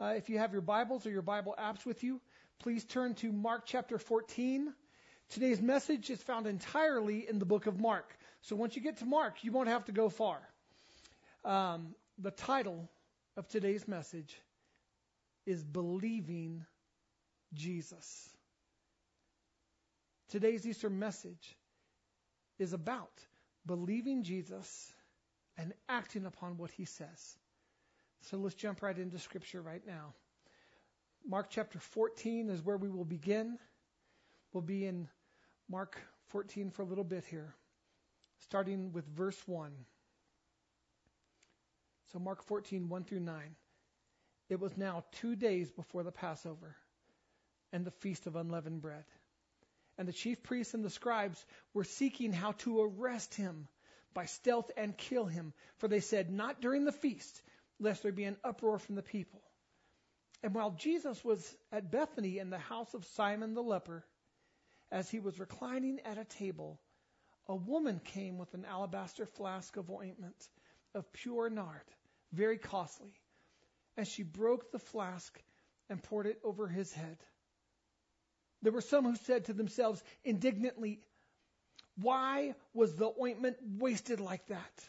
Uh, if you have your Bibles or your Bible apps with you, please turn to Mark chapter 14. Today's message is found entirely in the book of Mark. So once you get to Mark, you won't have to go far. Um, the title of today's message is Believing Jesus. Today's Easter message is about believing Jesus and acting upon what he says. So let's jump right into Scripture right now. Mark chapter 14 is where we will begin. We'll be in Mark 14 for a little bit here, starting with verse 1. So, Mark 14, 1 through 9. It was now two days before the Passover and the feast of unleavened bread. And the chief priests and the scribes were seeking how to arrest him by stealth and kill him. For they said, Not during the feast, lest there be an uproar from the people. And while Jesus was at Bethany in the house of Simon the leper, as he was reclining at a table, a woman came with an alabaster flask of ointment of pure nard, very costly, and she broke the flask and poured it over his head. There were some who said to themselves indignantly, Why was the ointment wasted like that?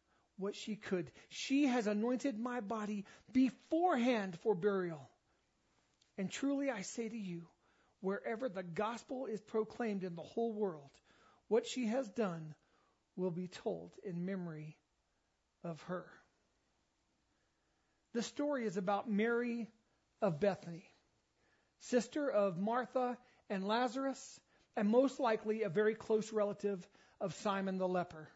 what she could. She has anointed my body beforehand for burial. And truly I say to you, wherever the gospel is proclaimed in the whole world, what she has done will be told in memory of her. The story is about Mary of Bethany, sister of Martha and Lazarus, and most likely a very close relative of Simon the leper.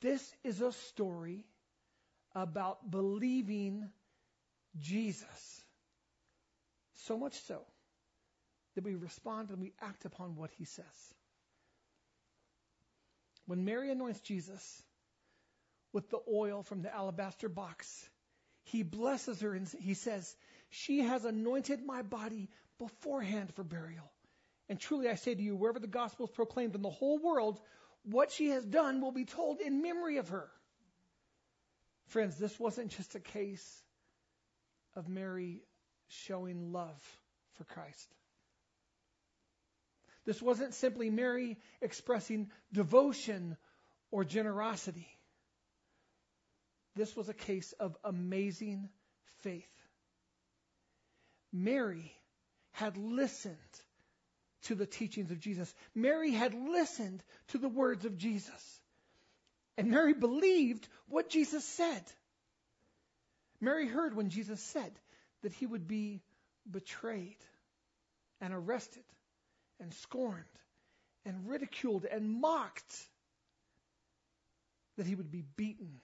This is a story about believing Jesus. So much so that we respond and we act upon what he says. When Mary anoints Jesus with the oil from the alabaster box, he blesses her and he says, She has anointed my body beforehand for burial. And truly I say to you, wherever the gospel is proclaimed in the whole world, what she has done will be told in memory of her. Friends, this wasn't just a case of Mary showing love for Christ. This wasn't simply Mary expressing devotion or generosity. This was a case of amazing faith. Mary had listened to the teachings of Jesus. Mary had listened to the words of Jesus. And Mary believed what Jesus said. Mary heard when Jesus said that he would be betrayed and arrested and scorned and ridiculed and mocked, that he would be beaten,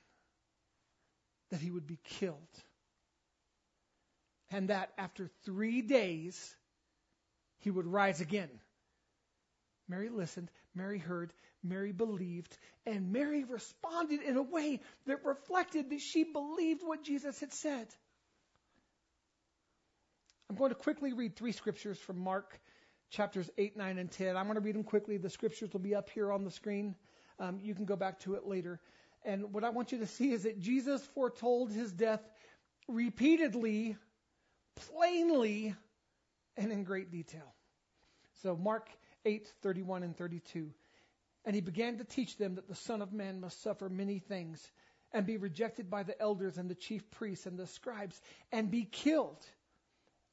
that he would be killed, and that after three days he would rise again. Mary listened, Mary heard, Mary believed, and Mary responded in a way that reflected that she believed what Jesus had said. I'm going to quickly read three scriptures from Mark chapters 8, 9, and 10. I'm going to read them quickly. The scriptures will be up here on the screen. Um, you can go back to it later. And what I want you to see is that Jesus foretold his death repeatedly, plainly, and in great detail. So Mark 8, 31 and 32. And he began to teach them that the Son of Man must suffer many things and be rejected by the elders and the chief priests and the scribes and be killed.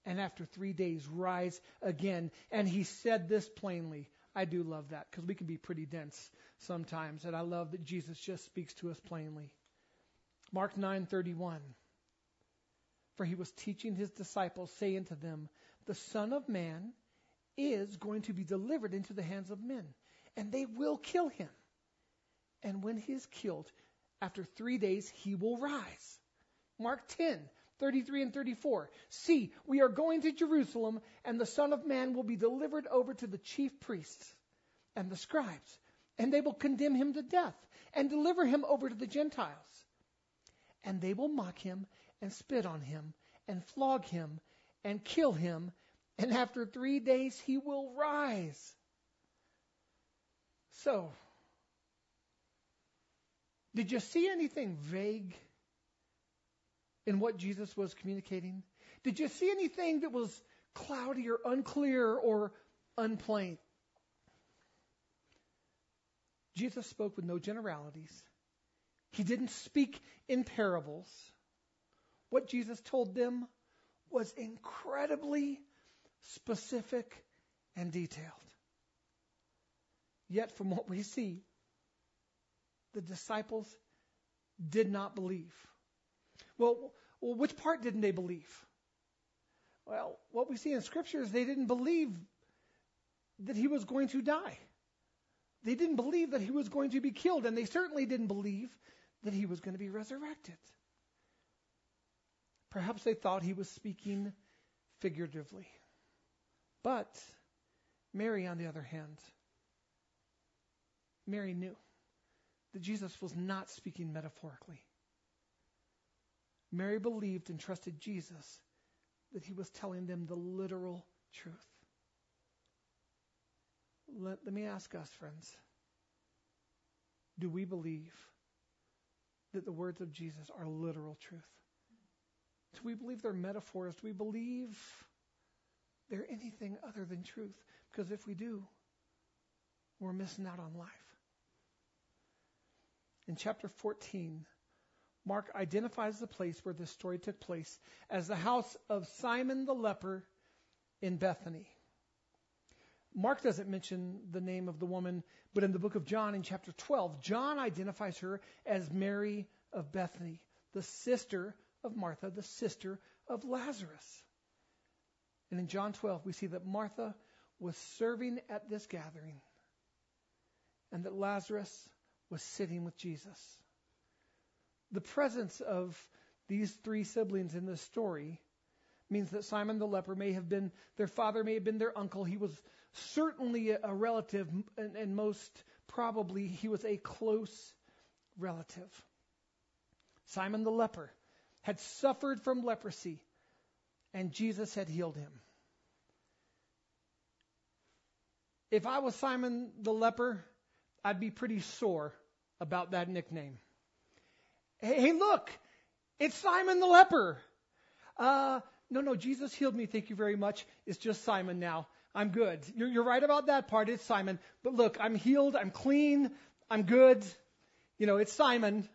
And after three days, rise again. And he said this plainly. I do love that because we can be pretty dense sometimes. And I love that Jesus just speaks to us plainly. Mark 9:31 For he was teaching his disciples saying to them the son of man is going to be delivered into the hands of men and they will kill him. And when he is killed, after three days, he will rise. Mark 10, 33 and 34. See, we are going to Jerusalem, and the Son of Man will be delivered over to the chief priests and the scribes, and they will condemn him to death and deliver him over to the Gentiles. And they will mock him and spit on him and flog him and kill him, and after three days he will rise. So, did you see anything vague in what Jesus was communicating? Did you see anything that was cloudy or unclear or unplain? Jesus spoke with no generalities. He didn't speak in parables. What Jesus told them was incredibly specific and detailed. Yet, from what we see, the disciples did not believe. Well, which part didn't they believe? Well, what we see in Scripture is they didn't believe that he was going to die. They didn't believe that he was going to be killed, and they certainly didn't believe that he was going to be resurrected. Perhaps they thought he was speaking figuratively. But Mary, on the other hand, Mary knew that Jesus was not speaking metaphorically. Mary believed and trusted Jesus that he was telling them the literal truth. Let, let me ask us, friends do we believe that the words of Jesus are literal truth? Do we believe they're metaphors? Do we believe they're anything other than truth? Because if we do, we're missing out on life. In chapter 14, Mark identifies the place where this story took place as the house of Simon the leper in Bethany. Mark doesn't mention the name of the woman, but in the book of John, in chapter 12, John identifies her as Mary of Bethany, the sister of Martha, the sister of Lazarus. And in John 12, we see that Martha was serving at this gathering and that Lazarus was sitting with Jesus. The presence of these three siblings in this story means that Simon the leper may have been their father, may have been their uncle. He was certainly a relative, and, and most probably he was a close relative. Simon the leper had suffered from leprosy, and Jesus had healed him. If I was Simon the leper, I'd be pretty sore about that nickname. Hey, hey look, it's Simon the leper. Uh, no, no, Jesus healed me. Thank you very much. It's just Simon now. I'm good. You're, you're right about that part. It's Simon. But look, I'm healed. I'm clean. I'm good. You know, it's Simon.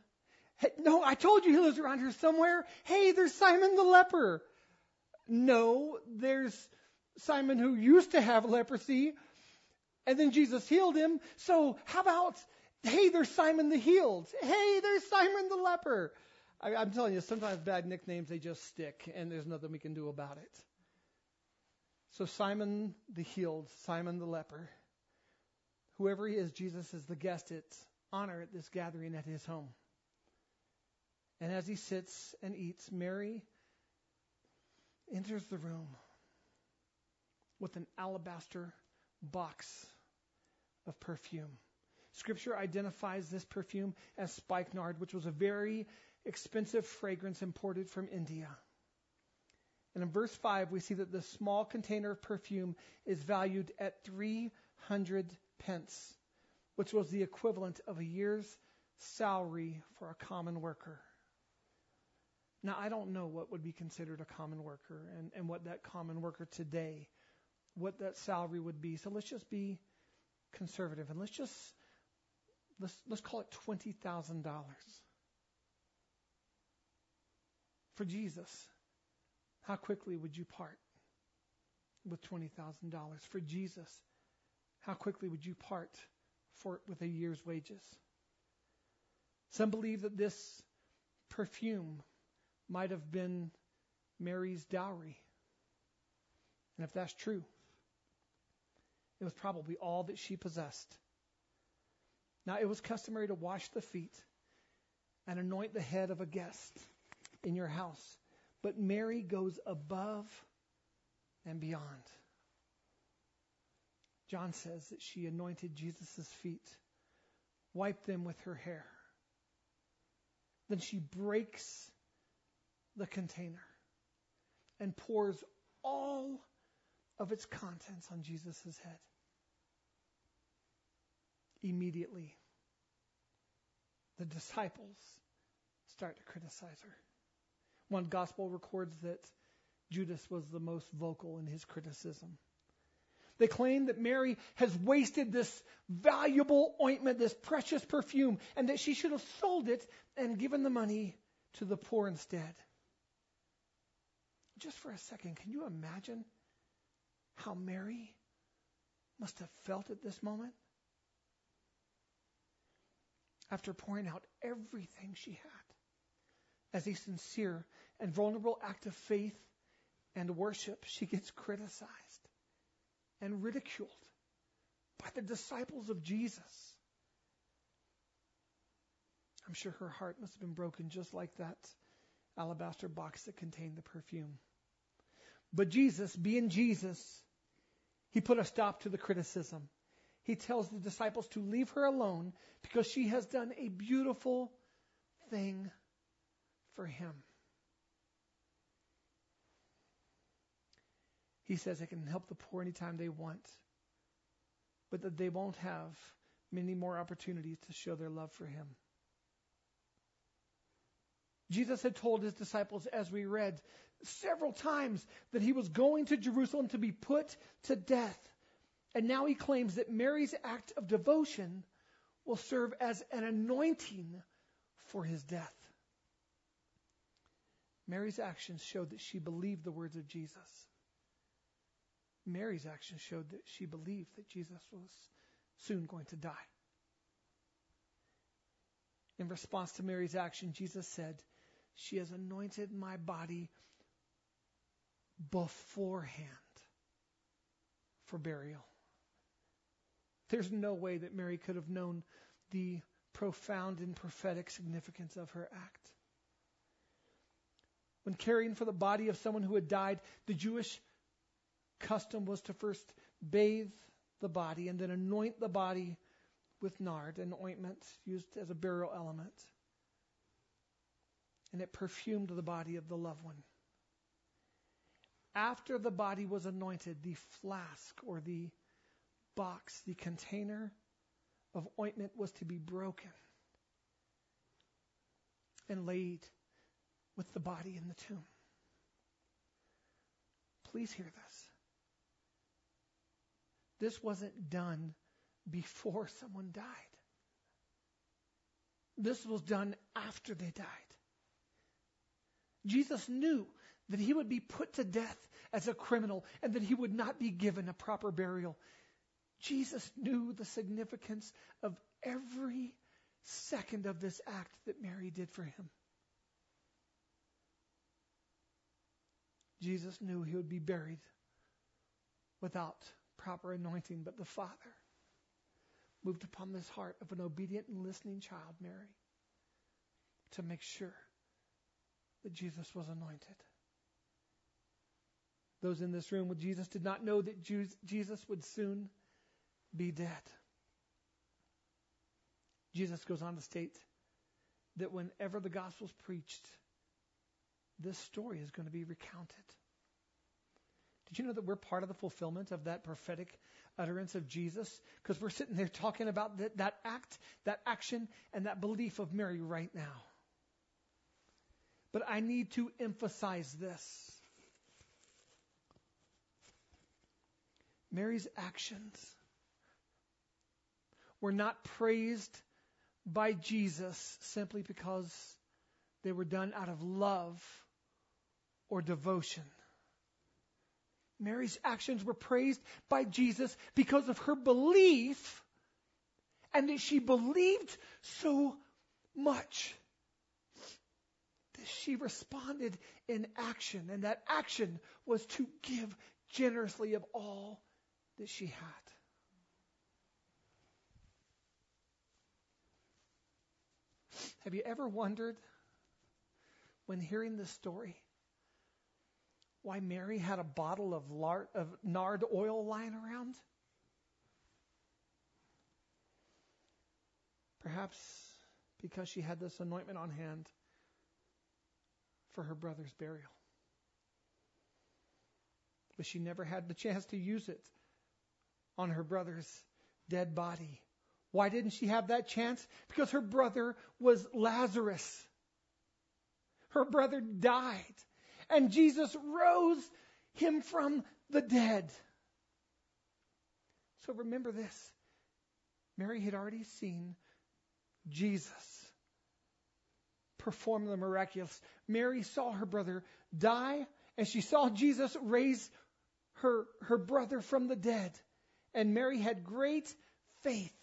Hey, no, I told you he lives around here somewhere. Hey, there's Simon the leper. No, there's Simon who used to have leprosy, and then Jesus healed him. So how about, hey, there's Simon the healed. Hey, there's Simon the leper. I, I'm telling you, sometimes bad nicknames, they just stick, and there's nothing we can do about it. So Simon the healed, Simon the leper, whoever he is, Jesus is the guest at honor at this gathering at his home. And as he sits and eats, Mary enters the room with an alabaster box of perfume. Scripture identifies this perfume as spikenard, which was a very expensive fragrance imported from India. And in verse 5, we see that the small container of perfume is valued at 300 pence, which was the equivalent of a year's salary for a common worker. Now, I don't know what would be considered a common worker and, and what that common worker today, what that salary would be. So let's just be conservative and let's just let's let's call it twenty thousand dollars for Jesus. How quickly would you part with twenty thousand dollars for Jesus? How quickly would you part for with a year's wages? Some believe that this perfume might have been Mary's dowry. And if that's true, it was probably all that she possessed. Now, it was customary to wash the feet and anoint the head of a guest in your house But Mary goes above and beyond. John says that she anointed Jesus' feet, wiped them with her hair. Then she breaks the container and pours all of its contents on Jesus' head. Immediately, the disciples start to criticize her. One gospel records that Judas was the most vocal in his criticism. They claim that Mary has wasted this valuable ointment, this precious perfume, and that she should have sold it and given the money to the poor instead. Just for a second, can you imagine how Mary must have felt at this moment? After pouring out everything she had as a sincere and vulnerable act of faith and worship, she gets criticized and ridiculed by the disciples of Jesus. I'm sure her heart must have been broken just like that alabaster box that contained the perfume. But Jesus, being Jesus, he put a stop to the criticism. He tells the disciples to leave her alone because she has done a beautiful thing for him. He says they can help the poor anytime they want, but that they won't have many more opportunities to show their love for him. Jesus had told his disciples, as we read several times, that he was going to Jerusalem to be put to death. And now he claims that Mary's act of devotion will serve as an anointing for his death. Mary's actions showed that she believed the words of Jesus. Mary's actions showed that she believed that Jesus was soon going to die. In response to Mary's action, Jesus said, She has anointed my body beforehand for burial. There's no way that Mary could have known the profound and prophetic significance of her act. When caring for the body of someone who had died, the Jewish custom was to first bathe the body and then anoint the body with nard, an ointment used as a burial element. And it perfumed the body of the loved one. After the body was anointed, the flask or the box, the container of ointment was to be broken and laid with the body in the tomb. Please hear this. This wasn't done before someone died. This was done after they died. Jesus knew that he would be put to death as a criminal and that he would not be given a proper burial. Jesus knew the significance of every second of this act that Mary did for him. Jesus knew he would be buried without proper anointing, but the Father moved upon this heart of an obedient and listening child, Mary, to make sure that Jesus was anointed. Those in this room with Jesus did not know that Jesus would soon be dead. Jesus goes on to state that whenever the gospel is preached, this story is going to be recounted. Did you know that we're part of the fulfillment of that prophetic utterance of Jesus? Because we're sitting there talking about that, that act, that action, and that belief of Mary right now. But I need to emphasize this. Mary's actions were not praised by Jesus simply because they were done out of love or devotion. Mary's actions were praised by Jesus because of her belief and that she believed so much she responded in action, and that action was to give generously of all that she had. Have you ever wondered when hearing this story why Mary had a bottle of, lard, of nard oil lying around? Perhaps because she had this anointment on hand for her brother's burial. But she never had the chance to use it on her brother's dead body. Why didn't she have that chance? Because her brother was Lazarus. Her brother died. And Jesus rose him from the dead. So remember this. Mary had already seen Jesus perform the miraculous. Mary saw her brother die, and she saw Jesus raise her, her brother from the dead. And Mary had great faith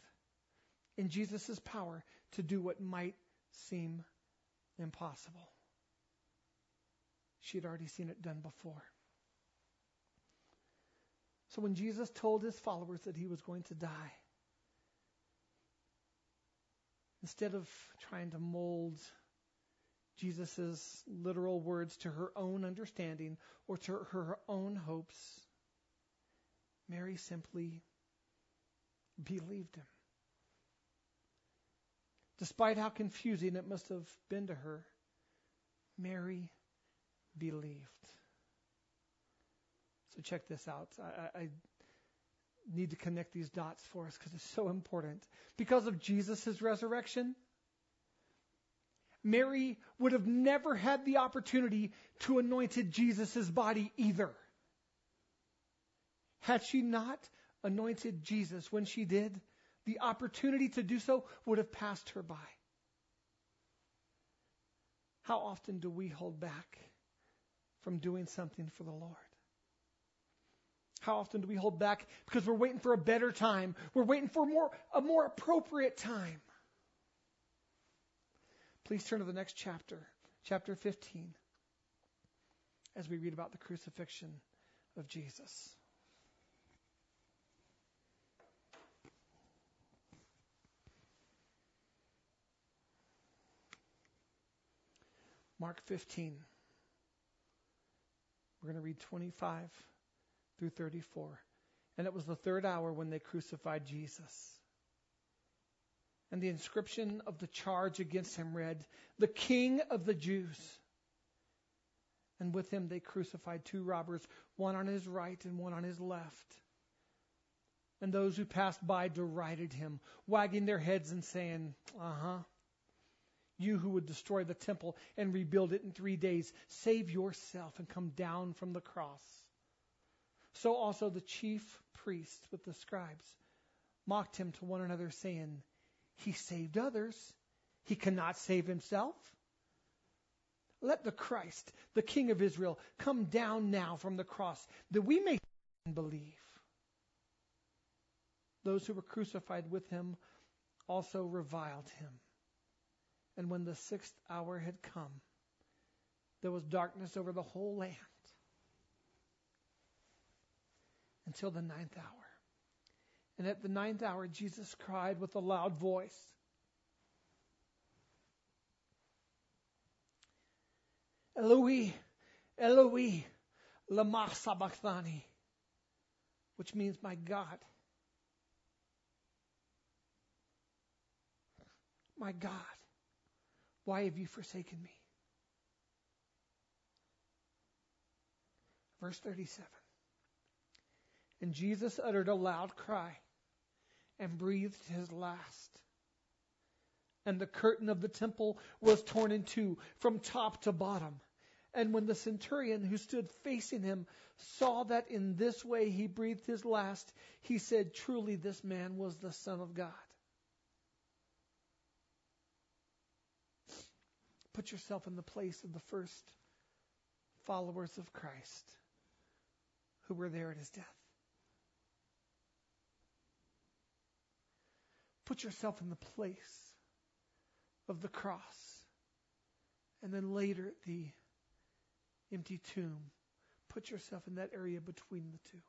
in Jesus' power to do what might seem impossible. She had already seen it done before. So when Jesus told his followers that he was going to die, instead of trying to mold Jesus' literal words to her own understanding or to her own hopes, Mary simply believed him. Despite how confusing it must have been to her, Mary believed. So check this out. I, I need to connect these dots for us because it's so important. Because of Jesus' resurrection, Mary would have never had the opportunity to anointed Jesus' body either. Had she not anointed Jesus when she did, the opportunity to do so would have passed her by. How often do we hold back from doing something for the Lord? How often do we hold back because we're waiting for a better time? We're waiting for more, a more appropriate time. Please turn to the next chapter, chapter 15, as we read about the crucifixion of Jesus. Mark 15. We're going to read 25 through 34. And it was the third hour when they crucified Jesus. And the inscription of the charge against him read, The King of the Jews. And with him they crucified two robbers, one on his right and one on his left. And those who passed by derided him, wagging their heads and saying, Uh huh. You who would destroy the temple and rebuild it in three days, save yourself and come down from the cross. So also the chief priests with the scribes mocked him to one another, saying, He saved others, he cannot save himself. Let the Christ, the King of Israel, come down now from the cross, that we may believe. Those who were crucified with him also reviled him. And when the sixth hour had come, there was darkness over the whole land until the ninth hour. And at the ninth hour, Jesus cried with a loud voice, Eloi, Eloi, lama sabachthani, which means, my God, my God, why have you forsaken me? Verse 37. And Jesus uttered a loud cry and breathed his last. And the curtain of the temple was torn in two from top to bottom. And when the centurion who stood facing him saw that in this way he breathed his last, he said, Truly, this man was the Son of God. Put yourself in the place of the first followers of Christ who were there at his death. Put yourself in the place of the cross. And then later at the empty tomb, put yourself in that area between the two.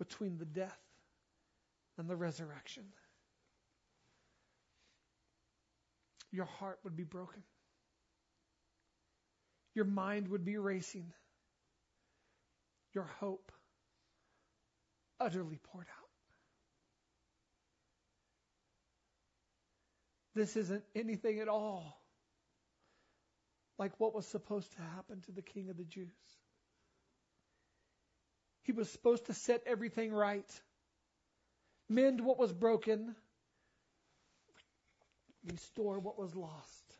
Between the death and the resurrection. your heart would be broken. your mind would be racing, your hope utterly poured out. This isn't anything at all like what was supposed to happen to the king of the Jews. He was supposed to set everything right, mend what was broken, restore what was lost.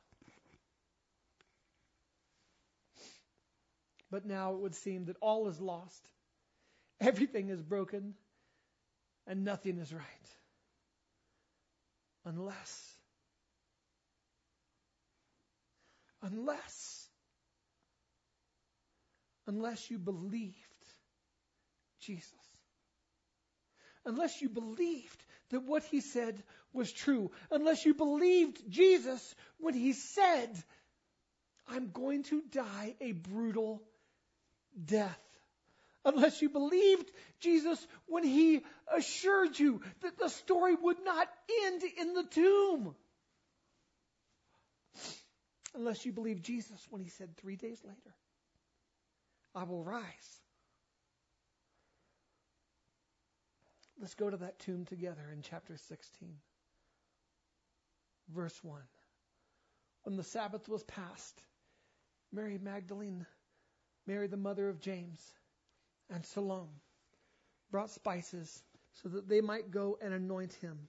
But now it would seem that all is lost, everything is broken, and nothing is right. Unless unless unless you believed Jesus. Unless you believed that what he said was true. Unless you believed Jesus when he said, I'm going to die a brutal death. Unless you believed Jesus when he assured you that the story would not end in the tomb unless you believe Jesus when he said three days later, I will rise. Let's go to that tomb together in chapter 16, verse 1. When the Sabbath was past, Mary Magdalene, Mary the mother of James, and Salome brought spices so that they might go and anoint him.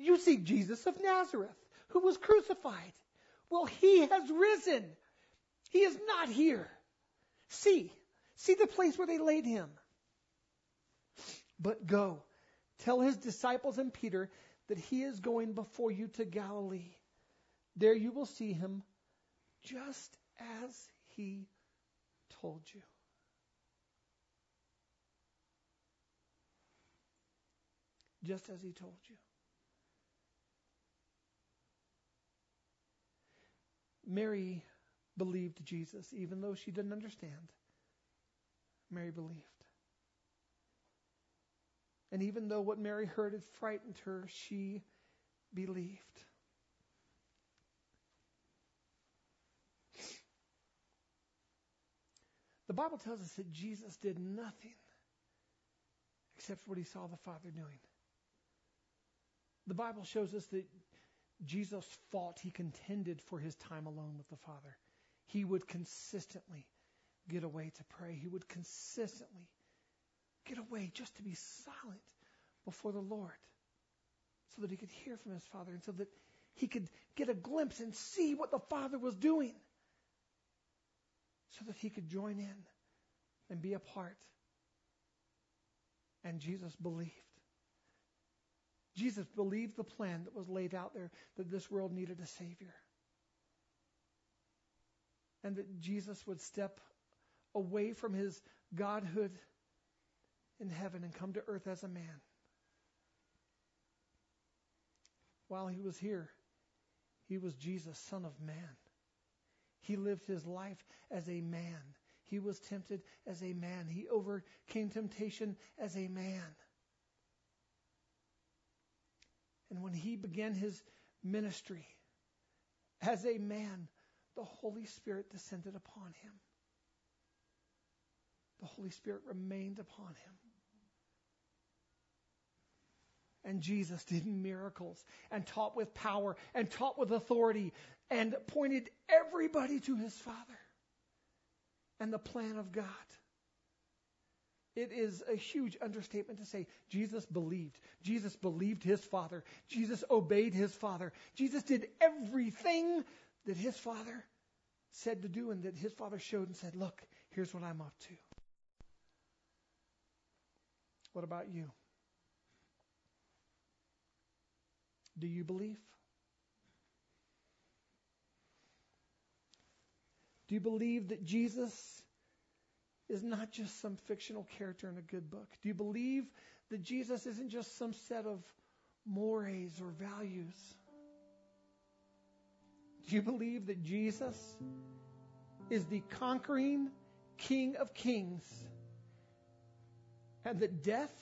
You seek Jesus of Nazareth, who was crucified. Well, he has risen. He is not here. See, see the place where they laid him. But go, tell his disciples and Peter that he is going before you to Galilee. There you will see him just as he told you. Just as he told you. Mary believed Jesus, even though she didn't understand. Mary believed. And even though what Mary heard had frightened her, she believed. The Bible tells us that Jesus did nothing except what he saw the Father doing. The Bible shows us that Jesus fought, he contended for his time alone with the Father. He would consistently get away to pray. He would consistently get away just to be silent before the Lord so that he could hear from his Father and so that he could get a glimpse and see what the Father was doing so that he could join in and be a part. And Jesus believed. Jesus believed the plan that was laid out there that this world needed a Savior. And that Jesus would step away from his godhood in heaven and come to earth as a man. While he was here, he was Jesus, Son of Man. He lived his life as a man. He was tempted as a man. He overcame temptation as a man. And when he began his ministry as a man, the Holy Spirit descended upon him. The Holy Spirit remained upon him. And Jesus did miracles and taught with power and taught with authority and pointed everybody to his Father and the plan of God. It is a huge understatement to say Jesus believed. Jesus believed his Father. Jesus obeyed his Father. Jesus did everything that his Father said to do and that his Father showed and said, Look, here's what I'm up to. What about you? Do you believe? Do you believe that Jesus is not just some fictional character in a good book? Do you believe that Jesus isn't just some set of mores or values? Do you believe that Jesus is the conquering King of Kings and that death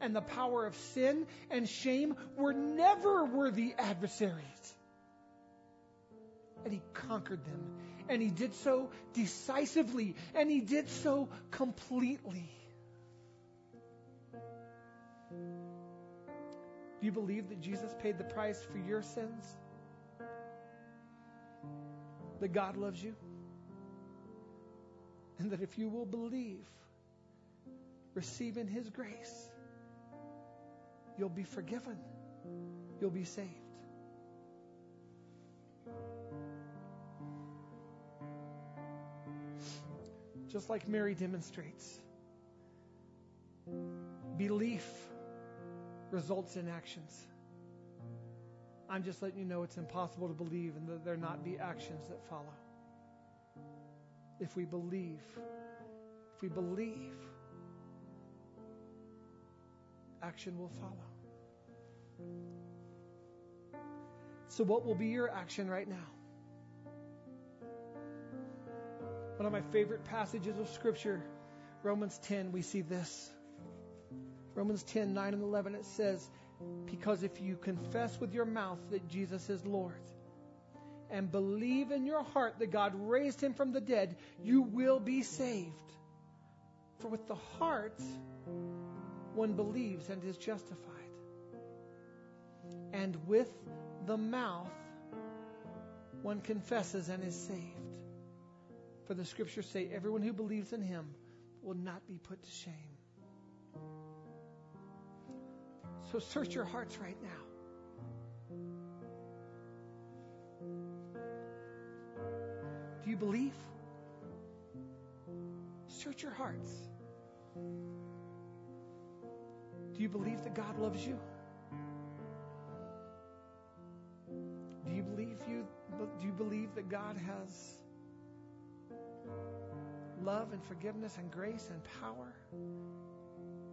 and the power of sin and shame were never worthy adversaries? And he conquered them. And he did so decisively. And he did so completely. Do you believe that Jesus paid the price for your sins? That God loves you? And that if you will believe, receiving His grace, you'll be forgiven, you'll be saved. Just like Mary demonstrates, belief results in actions. I'm just letting you know it's impossible to believe and that there not be actions that follow. If we believe, if we believe, action will follow. So, what will be your action right now? One of my favorite passages of Scripture, Romans 10, we see this. Romans 10, 9 and 11, it says, Because if you confess with your mouth that Jesus is Lord and believe in your heart that God raised him from the dead, you will be saved. For with the heart one believes and is justified. And with the mouth one confesses and is saved. For the scriptures say, everyone who believes in him will not be put to shame. So search your hearts right now. Do you believe? Search your hearts. Do you believe that God loves you? Do you believe you do you believe that God has love and forgiveness and grace and power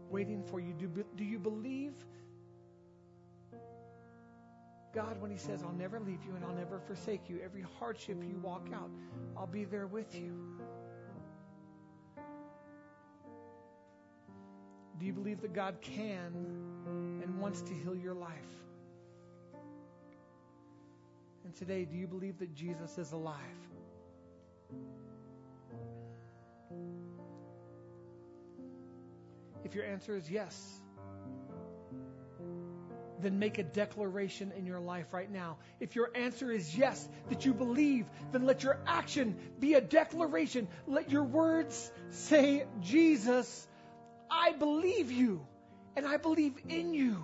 waiting for you? Do, do you believe God when He says, I'll never leave you and I'll never forsake you? Every hardship you walk out, I'll be there with you. Do you believe that God can and wants to heal your life? And today, do you believe that Jesus is alive? If your answer is yes, then make a declaration in your life right now. If your answer is yes, that you believe, then let your action be a declaration. Let your words say, Jesus, I believe you and I believe in you.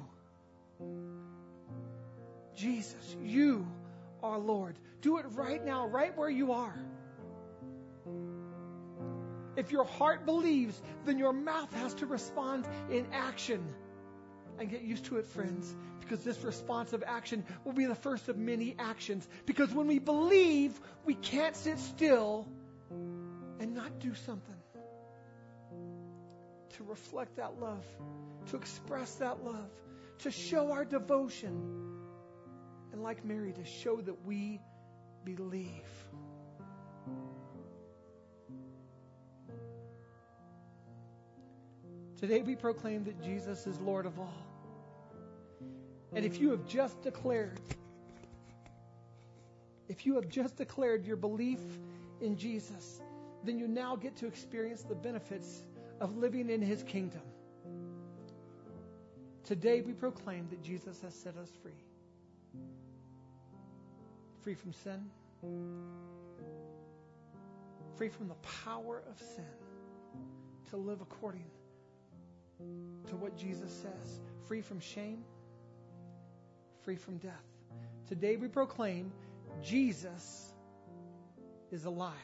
Jesus, you are Lord. Do it right now, right where you are. If your heart believes, then your mouth has to respond in action. And get used to it, friends, because this responsive action will be the first of many actions. Because when we believe, we can't sit still and not do something to reflect that love, to express that love, to show our devotion, and like Mary, to show that we believe. Today we proclaim that Jesus is Lord of all. And if you have just declared, if you have just declared your belief in Jesus, then you now get to experience the benefits of living in his kingdom. Today we proclaim that Jesus has set us free. Free from sin, free from the power of sin, to live according to what Jesus says, free from shame, free from death. Today we proclaim Jesus is alive.